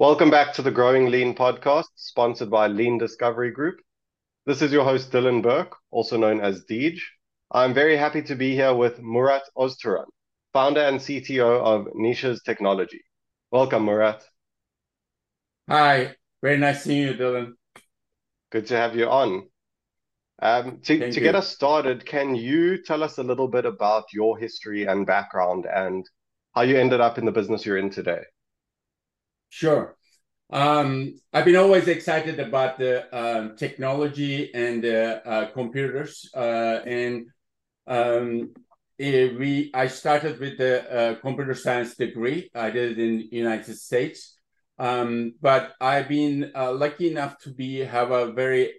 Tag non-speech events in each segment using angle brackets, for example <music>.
Welcome back to the Growing Lean podcast, sponsored by Lean Discovery Group. This is your host, Dylan Burke, also known as Deej. I'm very happy to be here with Murat Ozturan, founder and CTO of Niches Technology. Welcome, Murat. Hi, very nice seeing you, Dylan. Good to have you on. Um, to, to get us started, can you tell us a little bit about your history and background and how you ended up in the business you're in today? Sure. Um, I've been always excited about the uh, technology and uh, computers, uh, and um, eh, we. I started with the uh, computer science degree. I did it in United States, um, but I've been uh, lucky enough to be have a very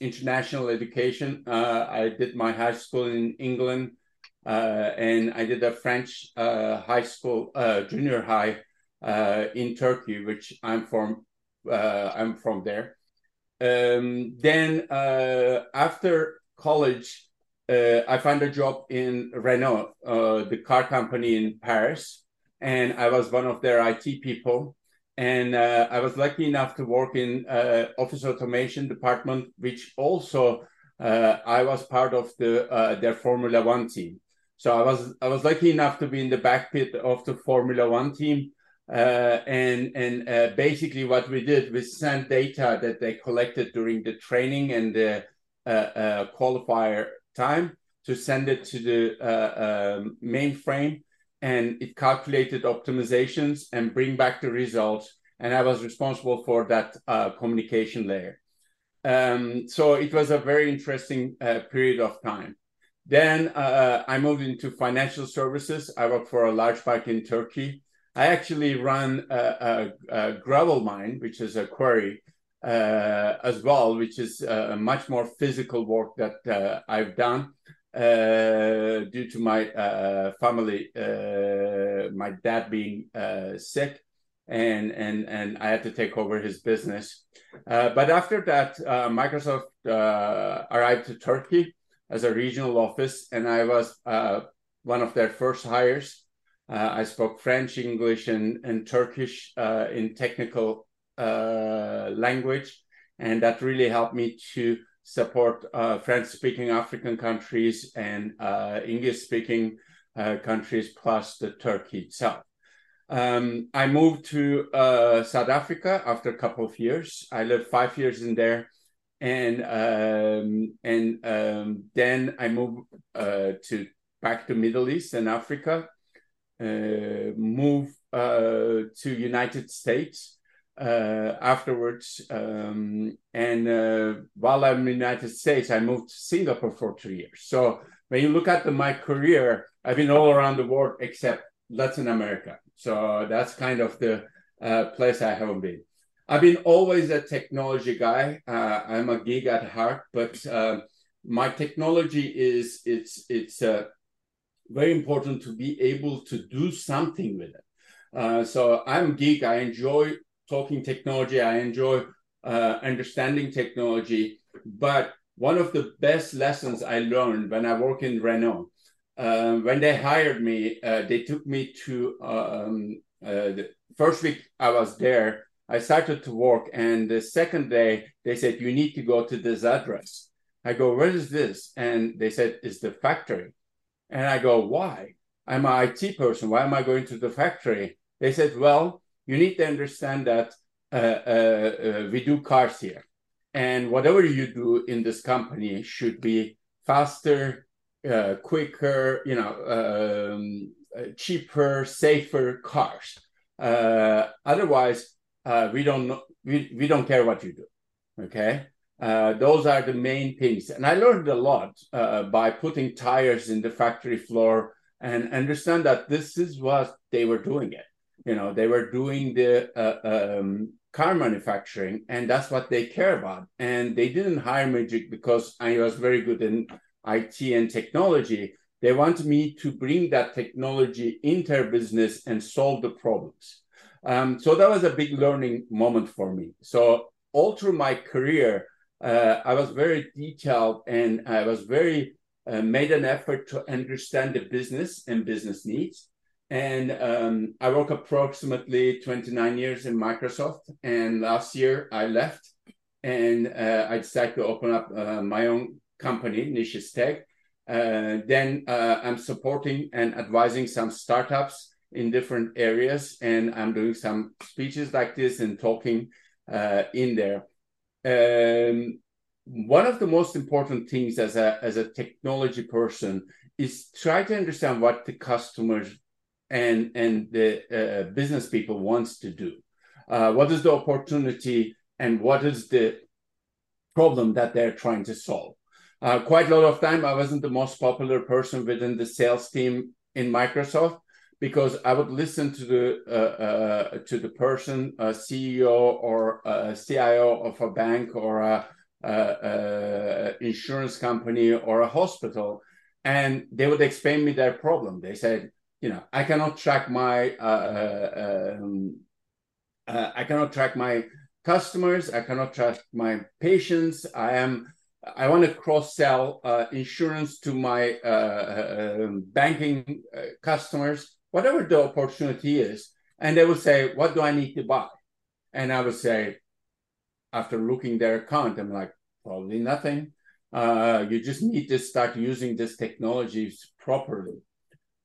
international education. I did my high school in England, and I did a French high school, junior high uh, in Turkey, which I'm from. Uh, I'm from there. Um, then uh, after college, uh, I found a job in Renault, uh, the car company in Paris, and I was one of their IT people. And I was lucky enough to work in office automation department, which also I was part of the their Formula One team. So I was I was lucky enough to be in the back pit of the Formula One team uh, and and uh, basically what we did we sent data that they collected during the training and the uh, uh qualifier time to send it to the uh, um, mainframe. And it calculated optimizations and bring back the results. And i was responsible for that uh, communication layer. Um, so it was a very interesting period of time. Then i moved into financial services. I worked for a large bank in turkey I actually run a, a, a gravel mine, which is a quarry uh, as well, which is uh, a much more physical work that uh, I've done uh, due to my uh, family, uh, my dad being sick, and and and I had to take over his business. but after that, Microsoft arrived to Turkey as a regional office, and I was one of their first hires. Uh, I spoke French, English, and, and Turkish uh, in technical uh, language. And that really helped me to support uh, French speaking African countries and uh, English speaking uh, countries, plus the Turkey itself. Um, I moved to South Africa after a couple of years. I lived five years in there. And um, and um, then I moved to back to Middle East and Africa move uh, to United States uh, afterwards. Um, and while I'm in United States, I moved to Singapore for three years. So when you look at the, my career, I've been all around the world except Latin America. So that's kind of the uh, place I haven't been. I've been always a technology guy. Uh, I'm a geek at heart, but uh, my technology is it's it's very important to be able to do something with it. Uh, so I'm geek. I enjoy talking technology. I enjoy uh, understanding technology. But one of the best lessons I learned when I work in Renault, uh, when they hired me, uh, they took me to um, uh, the first week I was there. I started to work, and the second day they said you need to go to this address. I go, where is this? And they said it's the factory. And I go, why? I'm an IT person. Why am I going to the factory? They said, well, you need to understand that uh, uh, uh, we do cars here. And whatever you do in this company should be faster, uh, quicker, you know, um, uh, cheaper, safer cars. Uh, otherwise, we don't we, we don't care what you do. Okay. Uh, those are the main things. And I learned a lot uh, by putting tires in the factory floor and understand that this is what they were doing it. You know, they were doing the uh, um, car manufacturing, and that's what they care about. And they didn't hire me because I was very good in IT and technology. They want me to bring that technology into their business and solve the problems. Um, so that was a big learning moment for me. So all through my career, uh, I was very detailed and I was very uh, made an effort to understand the business and business needs. and um, I work approximately 29 years in Microsoft. And last year I left and uh, I decided to open up uh, my own company, Niches Tech. Uh, then uh, I'm supporting and advising some startups in different areas, and I'm doing some speeches like this and talking in there. Um, one of the most important things as a as a technology person is try to understand what the customers and and the uh, business people wants to do. Uh, what is the opportunity and what is the problem that they're trying to solve? Uh, quite a lot of time, I wasn't the most popular person within the sales team in Microsoft because I would listen to the uh, uh, to the person, a CEO or a CIO of a bank or a, a, a insurance company or a hospital, and they would explain me their problem. They said, you know, I cannot track my uh, uh um, uh, I cannot track my customers. I cannot track my patients. I am I want to cross sell uh, insurance to my uh, uh, banking customers whatever the opportunity is, and they will say, "What do I need to buy?" And I would say, after looking their account, I'm like, probably nothing. Uh, you just need to start using these technologies properly.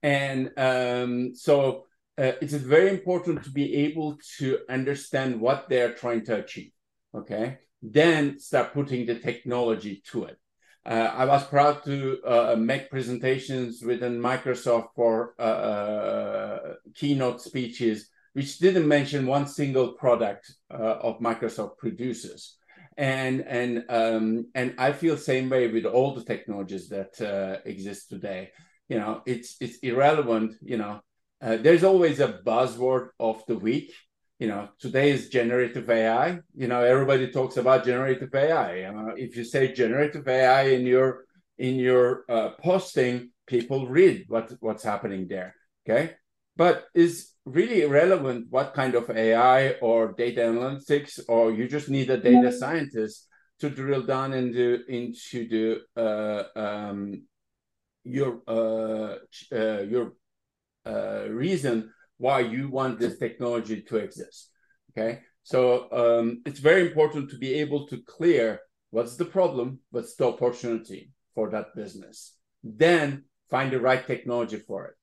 And um, so uh, it's very important to be able to understand what they're trying to achieve. Okay. Then start putting the technology to it. Uh, I was proud to uh, make presentations within Microsoft for uh, uh keynote speeches, which didn't mention one single product uh, of Microsoft produces. And and um, and I feel same way with all the technologies that uh, exist today. You know, it's it's irrelevant. You know, there's always a buzzword of the week you know, today is generative AI. You know, everybody talks about generative AI. Uh, if you say generative AI in your in your uh, posting, people read what what's happening there. Okay, but is really irrelevant what kind of AI or data analytics, or you just need a data scientist to drill down into into the uh, um, your uh, uh your uh, reason why you want this technology to exist. Okay, so um, it's very important to be able to clear what's the problem, what's the opportunity for that business. Then find the right technology for it,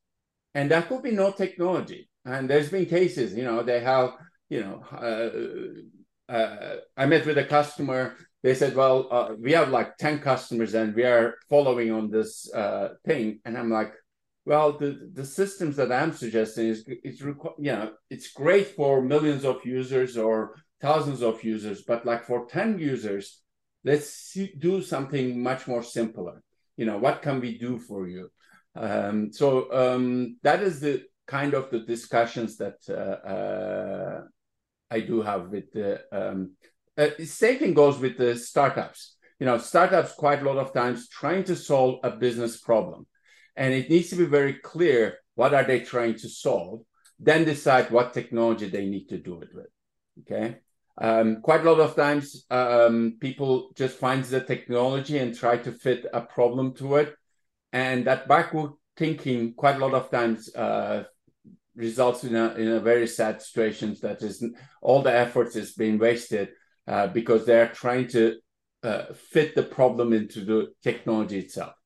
and that could be no technology. And there's been cases, you know, they have, you know, uh, uh, I met with a customer. They said, "Well, uh, we have like ten customers, and we are following on this uh, thing." And I'm like, well, the, the systems that I'm suggesting is it's requ- you know it's great for millions of users or thousands of users, but like for ten users, let's see, do something much more simpler. You know, what can we do for you? Um, so um, that is the kind of the discussions that uh, uh, I do have with the um, uh, same thing goes with the startups. You know, startups quite a lot of times trying to solve a business problem and it needs to be very clear what are they trying to solve then decide what technology they need to do it with okay? Um, quite a lot of times um, people just find the technology and try to fit a problem to it and that backward thinking quite a lot of times uh, results in a, in a very sad situation that is all the efforts is being wasted uh, because they're trying to uh, fit the problem into the technology itself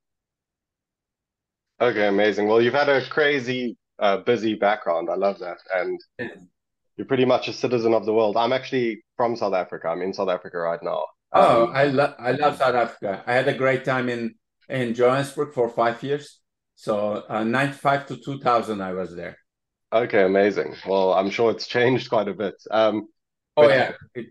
Okay, amazing. Well, you've had a crazy, uh, busy background. I love that. And you're pretty much a citizen of the world. I'm actually from South Africa. I'm in South Africa right now. Oh, um, I love I love South Africa. I had a great time in in Johannesburg for five years. So uh, 95 to 2000, I was there. Okay, amazing. Well, I'm sure it's changed quite a bit. Um, oh yeah, it,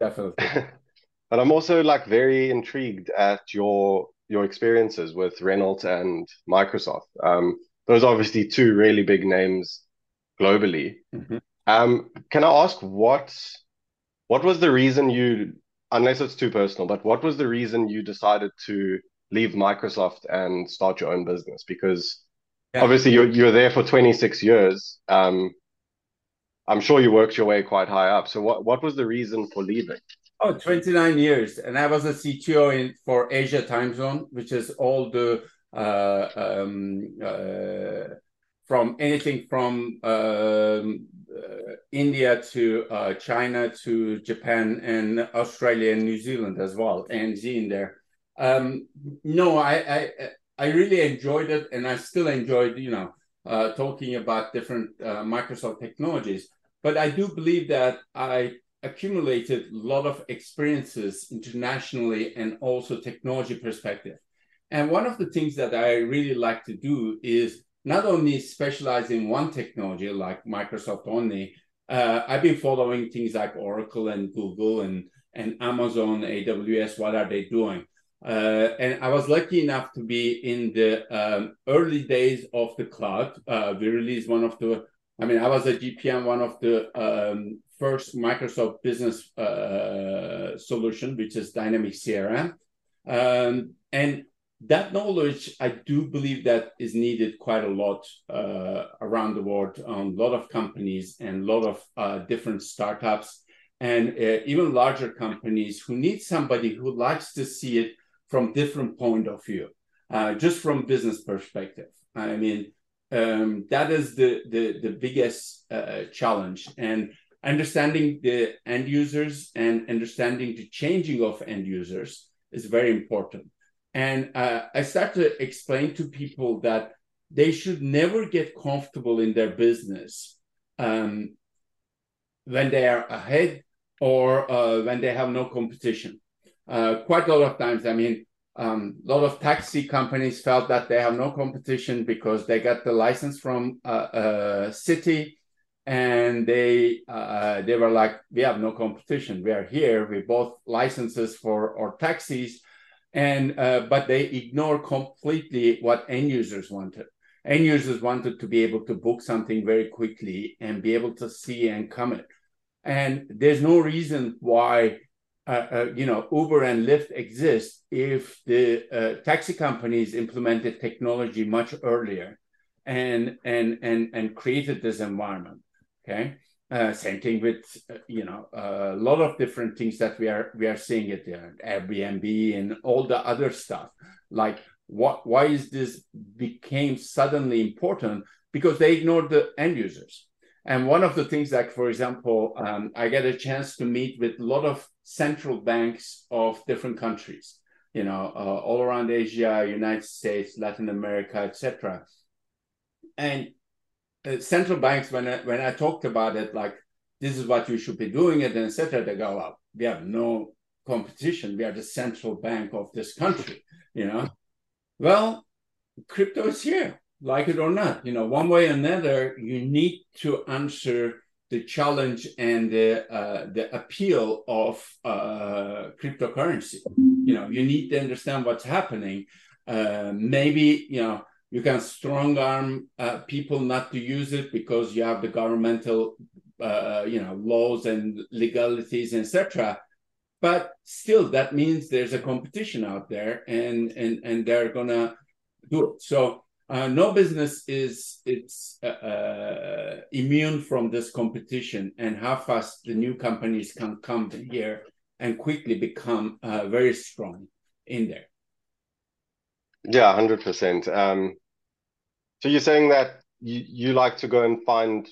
definitely. <laughs> but I'm also like very intrigued at your your experiences with Renault and Microsoft. Um, those are obviously two really big names globally. Mm-hmm. Um, can I ask what what was the reason you, unless it's too personal, but what was the reason you decided to leave Microsoft and start your own business? Because yeah. obviously you're you're there for 26 years. Um, I'm sure you worked your way quite high up. So what what was the reason for leaving? Oh, 29 years. And I was a CTO in, for Asia time zone, which is all the uh, um, uh, from anything from um, uh, India to uh, China to Japan and Australia and New Zealand as well, and Z in there. Um, no, I, I I really enjoyed it, and I still enjoyed you know uh, talking about different uh, Microsoft technologies. But I do believe that I accumulated a lot of experiences internationally and also technology perspective. And one of the things that I really like to do is not only specialize in one technology like Microsoft only. Uh, I've been following things like Oracle and Google and and Amazon, AWS. What are they doing? Uh, and I was lucky enough to be in the um, early days of the cloud. Uh, we released one of the, I mean, I was a GPM, one of the um, first Microsoft business uh, solution, which is Dynamic CRM. Um, and that knowledge, I do believe that is needed quite a lot uh, around the world on a lot of companies and a lot of uh, different startups and uh, even larger companies who need somebody who likes to see it from different point of view, uh, just from business perspective. I mean, um, that is the the, the biggest uh, challenge and understanding the end users and understanding the changing of end users is very important. And uh, I start to explain to people that they should never get comfortable in their business um, when they are ahead or uh, when they have no competition. Uh, quite a lot of times, I mean, um, a lot of taxi companies felt that they have no competition because they got the license from a, uh, uh, city and they uh, they were like, we have no competition. We are here. We both licenses for our taxis and uh, but they ignore completely what end users wanted end users wanted to be able to book something very quickly and be able to see and comment and there's no reason why uh, uh, you know uber and lyft exist if the uh, taxi companies implemented technology much earlier and and and and created this environment okay uh, same thing with uh, you know a lot of different things that we are we are seeing it there, Airbnb and all the other stuff. Like what why is this became suddenly important? Because they ignored the end users. And one of the things like, for example, um, I get a chance to meet with a lot of central banks of different countries, you know, uh, all around Asia, United States, Latin America, etc. And central banks when I, when I talked about it, like this is what you should be doing it, and etc. They go, well, we have no competition. We are the central bank of this country. You know, well, crypto is here, like it or not. You know, one way or another, you need to answer the challenge and the uh, the appeal of uh, cryptocurrency. You know, you need to understand what's happening. Uh, maybe you know you can strong arm uh, people not to use it because you have the governmental uh, you know laws and legalities etc but still that means there's a competition out there and and and they're gonna do it. So uh, no business is it's uh, uh, immune from this competition and how fast the new companies can come here and quickly become uh, very strong in there yeah, hundred um, percent. So you're saying that you, you like to go and find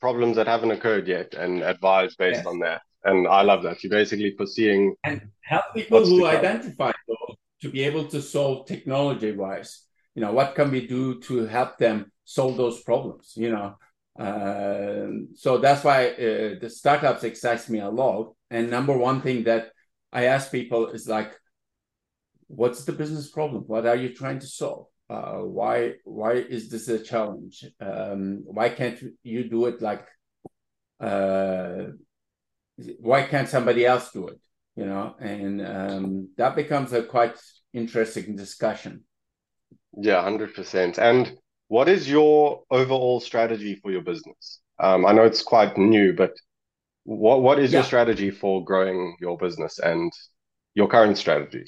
problems that haven't occurred yet and advise based yes. on that. And I love that. You're basically foreseeing and help people who identify those to be able to solve technology wise. You know, what can we do to help them solve those problems? You know, uh, so that's why uh, the startups excites me a lot. And number one thing that I ask people is like, what's the business problem? What are you trying to solve? uh, why why is this a challenge? Um, why can't you do it like? Uh, why can't somebody else do it? You know, and um, that becomes a quite interesting discussion. Yeah, hundred percent. And what is your overall strategy for your business? Um, I know it's quite new, but what what is yeah. your strategy for growing your business and your current strategy?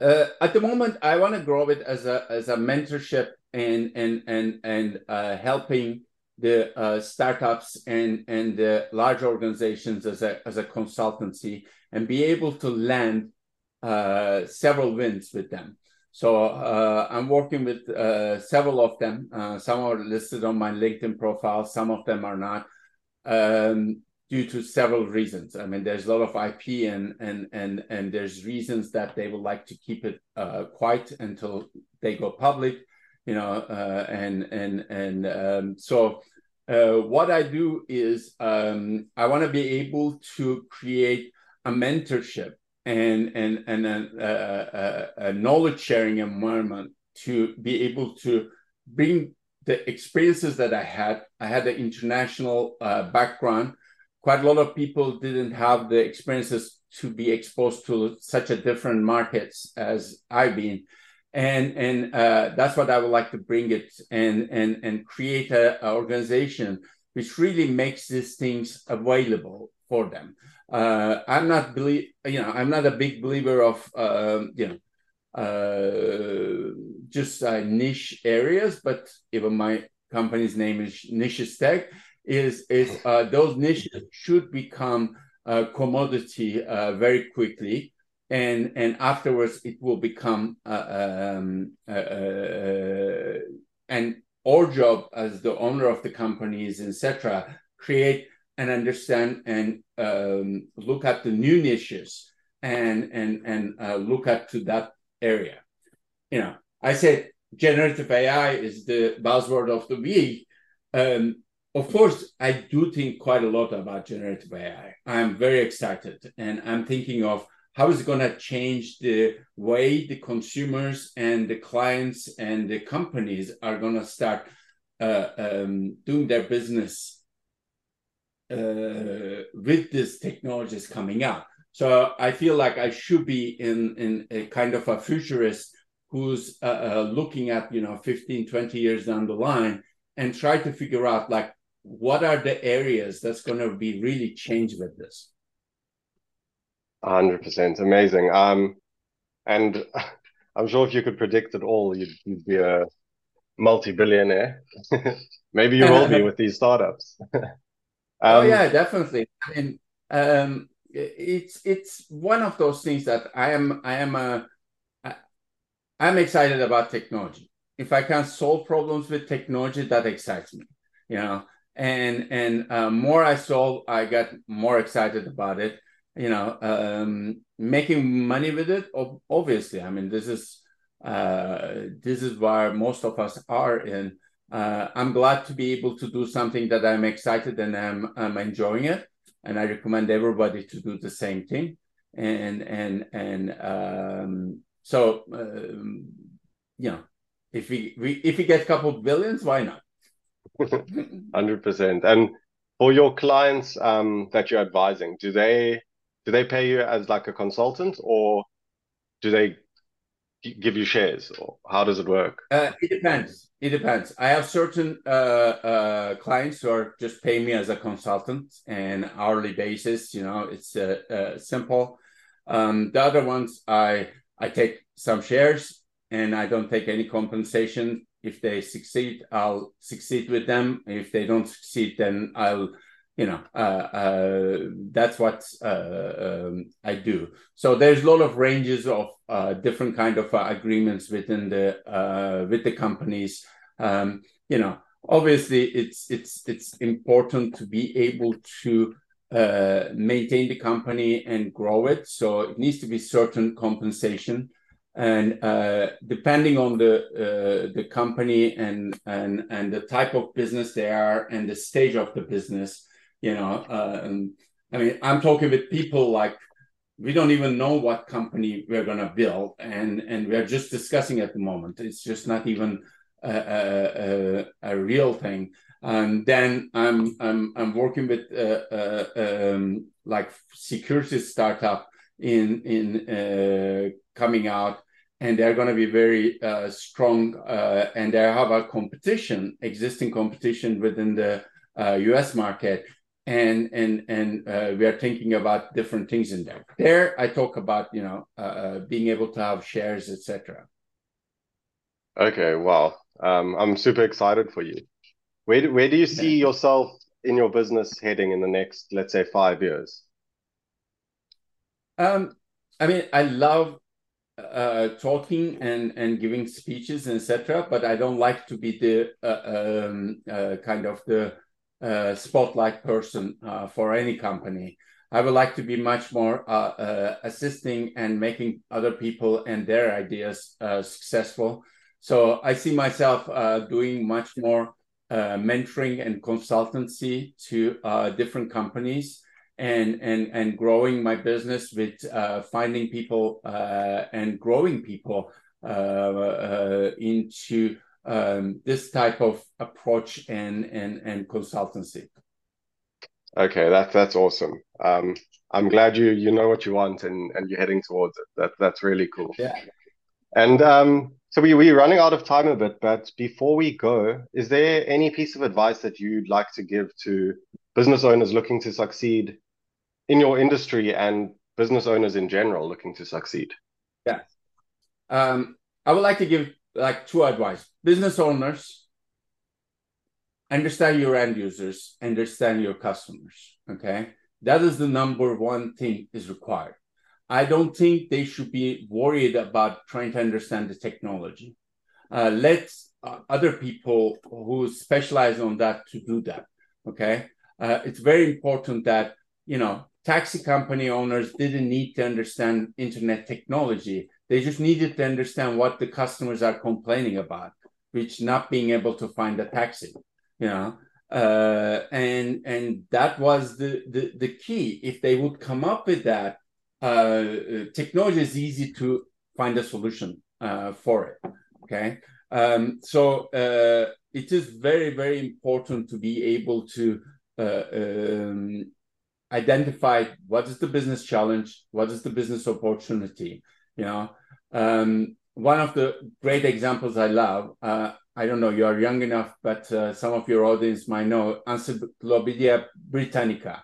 Uh, at the moment, I want to grow it as a as a mentorship and and and and uh, helping the uh, startups and and the large organizations as a as a consultancy and be able to land uh, several wins with them. So uh, I'm working with uh, several of them. Some are listed on my LinkedIn profile. Some of them are not, um, due to several reasons. I mean, there's a lot of IP, and and and and there's reasons that they would like to keep it uh, quiet until they go public. You know, uh, and and and um, so. Uh, what I do is um, I want to be able to create a mentorship and and and a, a, a knowledge sharing environment to be able to bring the experiences that I had. I had an international uh, background. Quite a lot of people didn't have the experiences to be exposed to such a different markets as I've been, and and uh, that's what I would like to bring it and and and create a, organization which really makes these things available for them. Uh, I'm not believe you know I'm not a big believer of uh, you know uh, just uh, niche areas, but even my company's name is Niche Tech. Is is uh, those niches should become a commodity uh, very quickly, and and afterwards it will become um, and our job as the owner of the companies, etc., create and understand and um, look at the new niches and and and uh, look at to that area. You know, I said generative AI is the buzzword of the week. Um, of course, I do think quite a lot about generative AI. I'm very excited, and I'm thinking of how is it going to change the way the consumers and the clients and the companies are going to start uh, um, doing their business uh, with these technologies coming out. So I feel like I should be in in a kind of a futurist who's uh, uh, looking at you know 15 20 years down the line and try to figure out like what are the areas that's going to be really changed with this 100% amazing um and <laughs> i'm sure if you could predict it all you'd, you'd be a multi-billionaire <laughs> maybe you will be <laughs> with these startups oh um, yeah, definitely. I mean, um, it's it's one of those things that I am I am a I, I'm excited about technology. If I can solve problems with technology, that excites me. You know, and and uh, more I solve, I got more excited about it. You know, um, making money with it. Obviously, I mean, this is uh, this is where most of us are in uh, I'm glad to be able to do something that I'm excited and I'm, I'm enjoying it. And I recommend everybody to do the same thing. And and and um, so um, you know, if we, we if we get a couple of billions, why not? Hundred percent. And for your clients um, that you're advising, do they do they pay you as like a consultant, or do they give you shares, or how does it work? Uh, it depends. It depends. I have certain uh, uh, clients who are just paying me as a consultant and hourly basis. You know, it's uh, uh, simple. Um, the other ones, I I take some shares and I don't take any compensation. If they succeed, I'll succeed with them. If they don't succeed, then I'll you know uh, uh, that's what uh, um, I do. So there's a lot of ranges of uh, different kind of uh, agreements within the uh, with the companies. Um, you know, obviously it's it's it's important to be able to maintain the company and grow it. So it needs to be certain compensation. And depending on the the company and and and the type of business they are and the stage of the business, you know uh, and i mean i'm talking with people like we don't even know what company we're going to build and and we're just discussing at the moment. It's just not even a, a, a, a real thing. And then i'm i'm i'm working with uh, uh, um, like security startup in in uh, coming out and they're going to be very uh, strong uh, and they have a competition existing competition within the us market and and and uh, we are thinking about different things in there. There, I talk about you know uh, uh being able to have shares, etc. Okay, wow, um, I'm super excited for you. Where do, where do you see yeah. yourself in your business heading in the next, let's say, five years? Um, I mean, I love uh, talking and and giving speeches etc. But I don't like to be the uh, um, uh, kind of the uh, spotlight person uh, for any company. I would like to be much more uh, assisting and making other people and their ideas successful. So I see myself doing much more mentoring and consultancy to different companies and and and growing my business with uh, finding people uh, and growing people uh, uh into um, this type of approach and and and consultancy. Okay, that's that's awesome. Um, I'm glad you you know what you want and and you're heading towards it. That that's really cool. Yeah. And um, so we we're running out of time a bit, but before we go, is there any piece of advice that you'd like to give to business owners looking to succeed in your industry and business owners in general looking to succeed? Yeah. Um, I would like to give like two advice. Business owners, understand your end users, understand your customers. Okay. That is the number one thing is required. I don't think they should be worried about trying to understand the technology. Uh, let uh, other people who specialize on that to do that. Okay. Uh, it's very important that, you know, taxi company owners didn't need to understand internet technology. They just needed to understand what the customers are complaining about, which not being able to find a taxi, you know. Uh, and and that was the, the the key. If they would come up with that, uh, technology is easy to find a solution uh, for it. Okay, um, so uh, it is very very important to be able to uh, um, identify what is the business challenge, what is the business opportunity. You know, um, one of the great examples I love. Uh, I don't know, you are young enough, but uh, some of your audience might know Encyclopedia Britannica.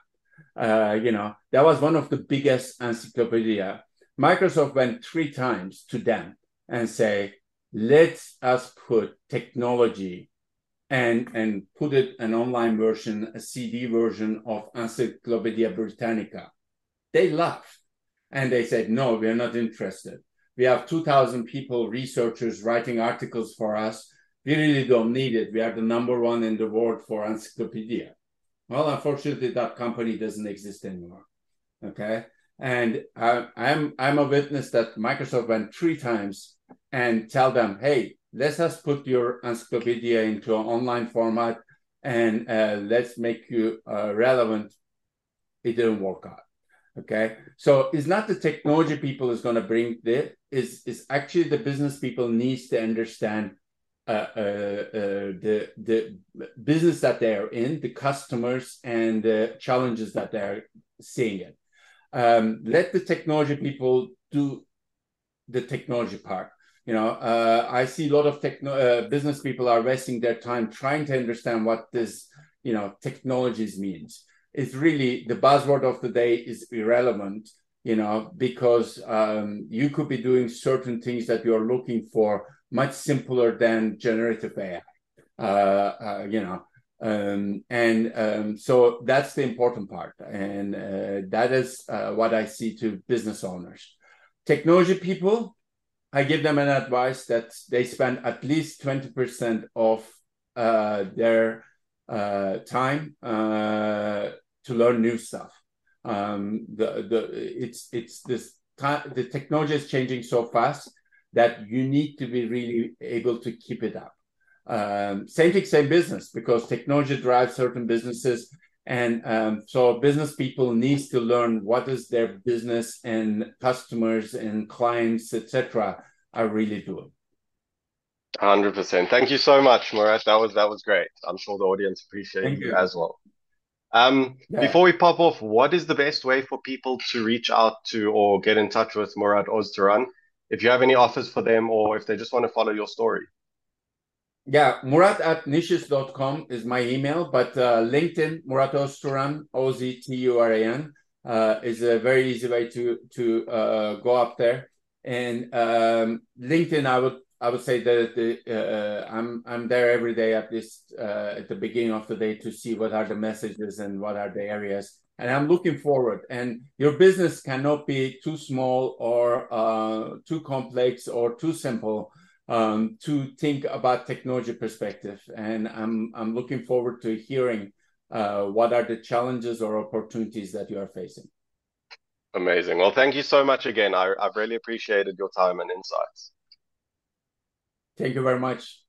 Uh, you know, that was one of the biggest encyclopedia. Microsoft went three times to them and say, let us put technology and and put it an online version, a CD version of Encyclopedia Britannica. They laughed and they said, "No, we are not interested. We have 2,000 people, researchers writing articles for us. We really don't need it. We are the number one in the world for encyclopedia." Well, unfortunately, that company doesn't exist anymore. Okay, and I, I'm I'm a witness that Microsoft went three times and tell them, "Hey, let us put your encyclopedia into an online format and uh, let's make you uh, relevant. It didn't work out. Okay, so it's not the technology people is going to bring this. Is is actually the business people needs to understand uh, uh, uh, the the business that they are in, the customers, and the challenges that they're seeing it. Um, let the technology people do the technology part you know uh, i see a lot of techno uh, business people are wasting their time trying to understand what this you know technologies means. It's really the buzzword of the day is irrelevant you know because um, you could be doing certain things that you're looking for much simpler than generative ai uh, uh, you know um, and um, so that's the important part. And uh, that is uh, what i see to business owners. Technology people I give them an advice that they spend at least 20% of uh, their uh, time uh, to learn new stuff. Um, the, the, it's, it's this the technology is changing so fast that you need to be really able to keep it up. Um, same thing, same business, because technology drives certain businesses. And um, so business people needs to learn what is their business and customers and clients, etc., are really doing. Hundred percent. Thank you so much, Murat. That was that was great. I'm sure the audience appreciate you, you, as well. Um, yeah. Before we pop off, what is the best way for people to reach out to or get in touch with Murat Ozturan? If you have any offers for them or if they just want to follow your story. Yeah, Murat at niches.com is my email, but uh, LinkedIn, Murat Ozturan, O Z T U R A N, uh, is a very easy way to to uh, go up there. And um, LinkedIn, I would I would say that the, uh, I'm I'm there every day at least uh, at the beginning of the day to see what are the messages and what are the areas, and I'm looking forward. And your business cannot be too small or uh, too complex or too simple um, to think about technology perspective. And I'm I'm looking forward to hearing uh, what are the challenges or opportunities that you are facing. Amazing. Well, thank you so much again. I, I've really appreciated your time and insights. Thank you very much.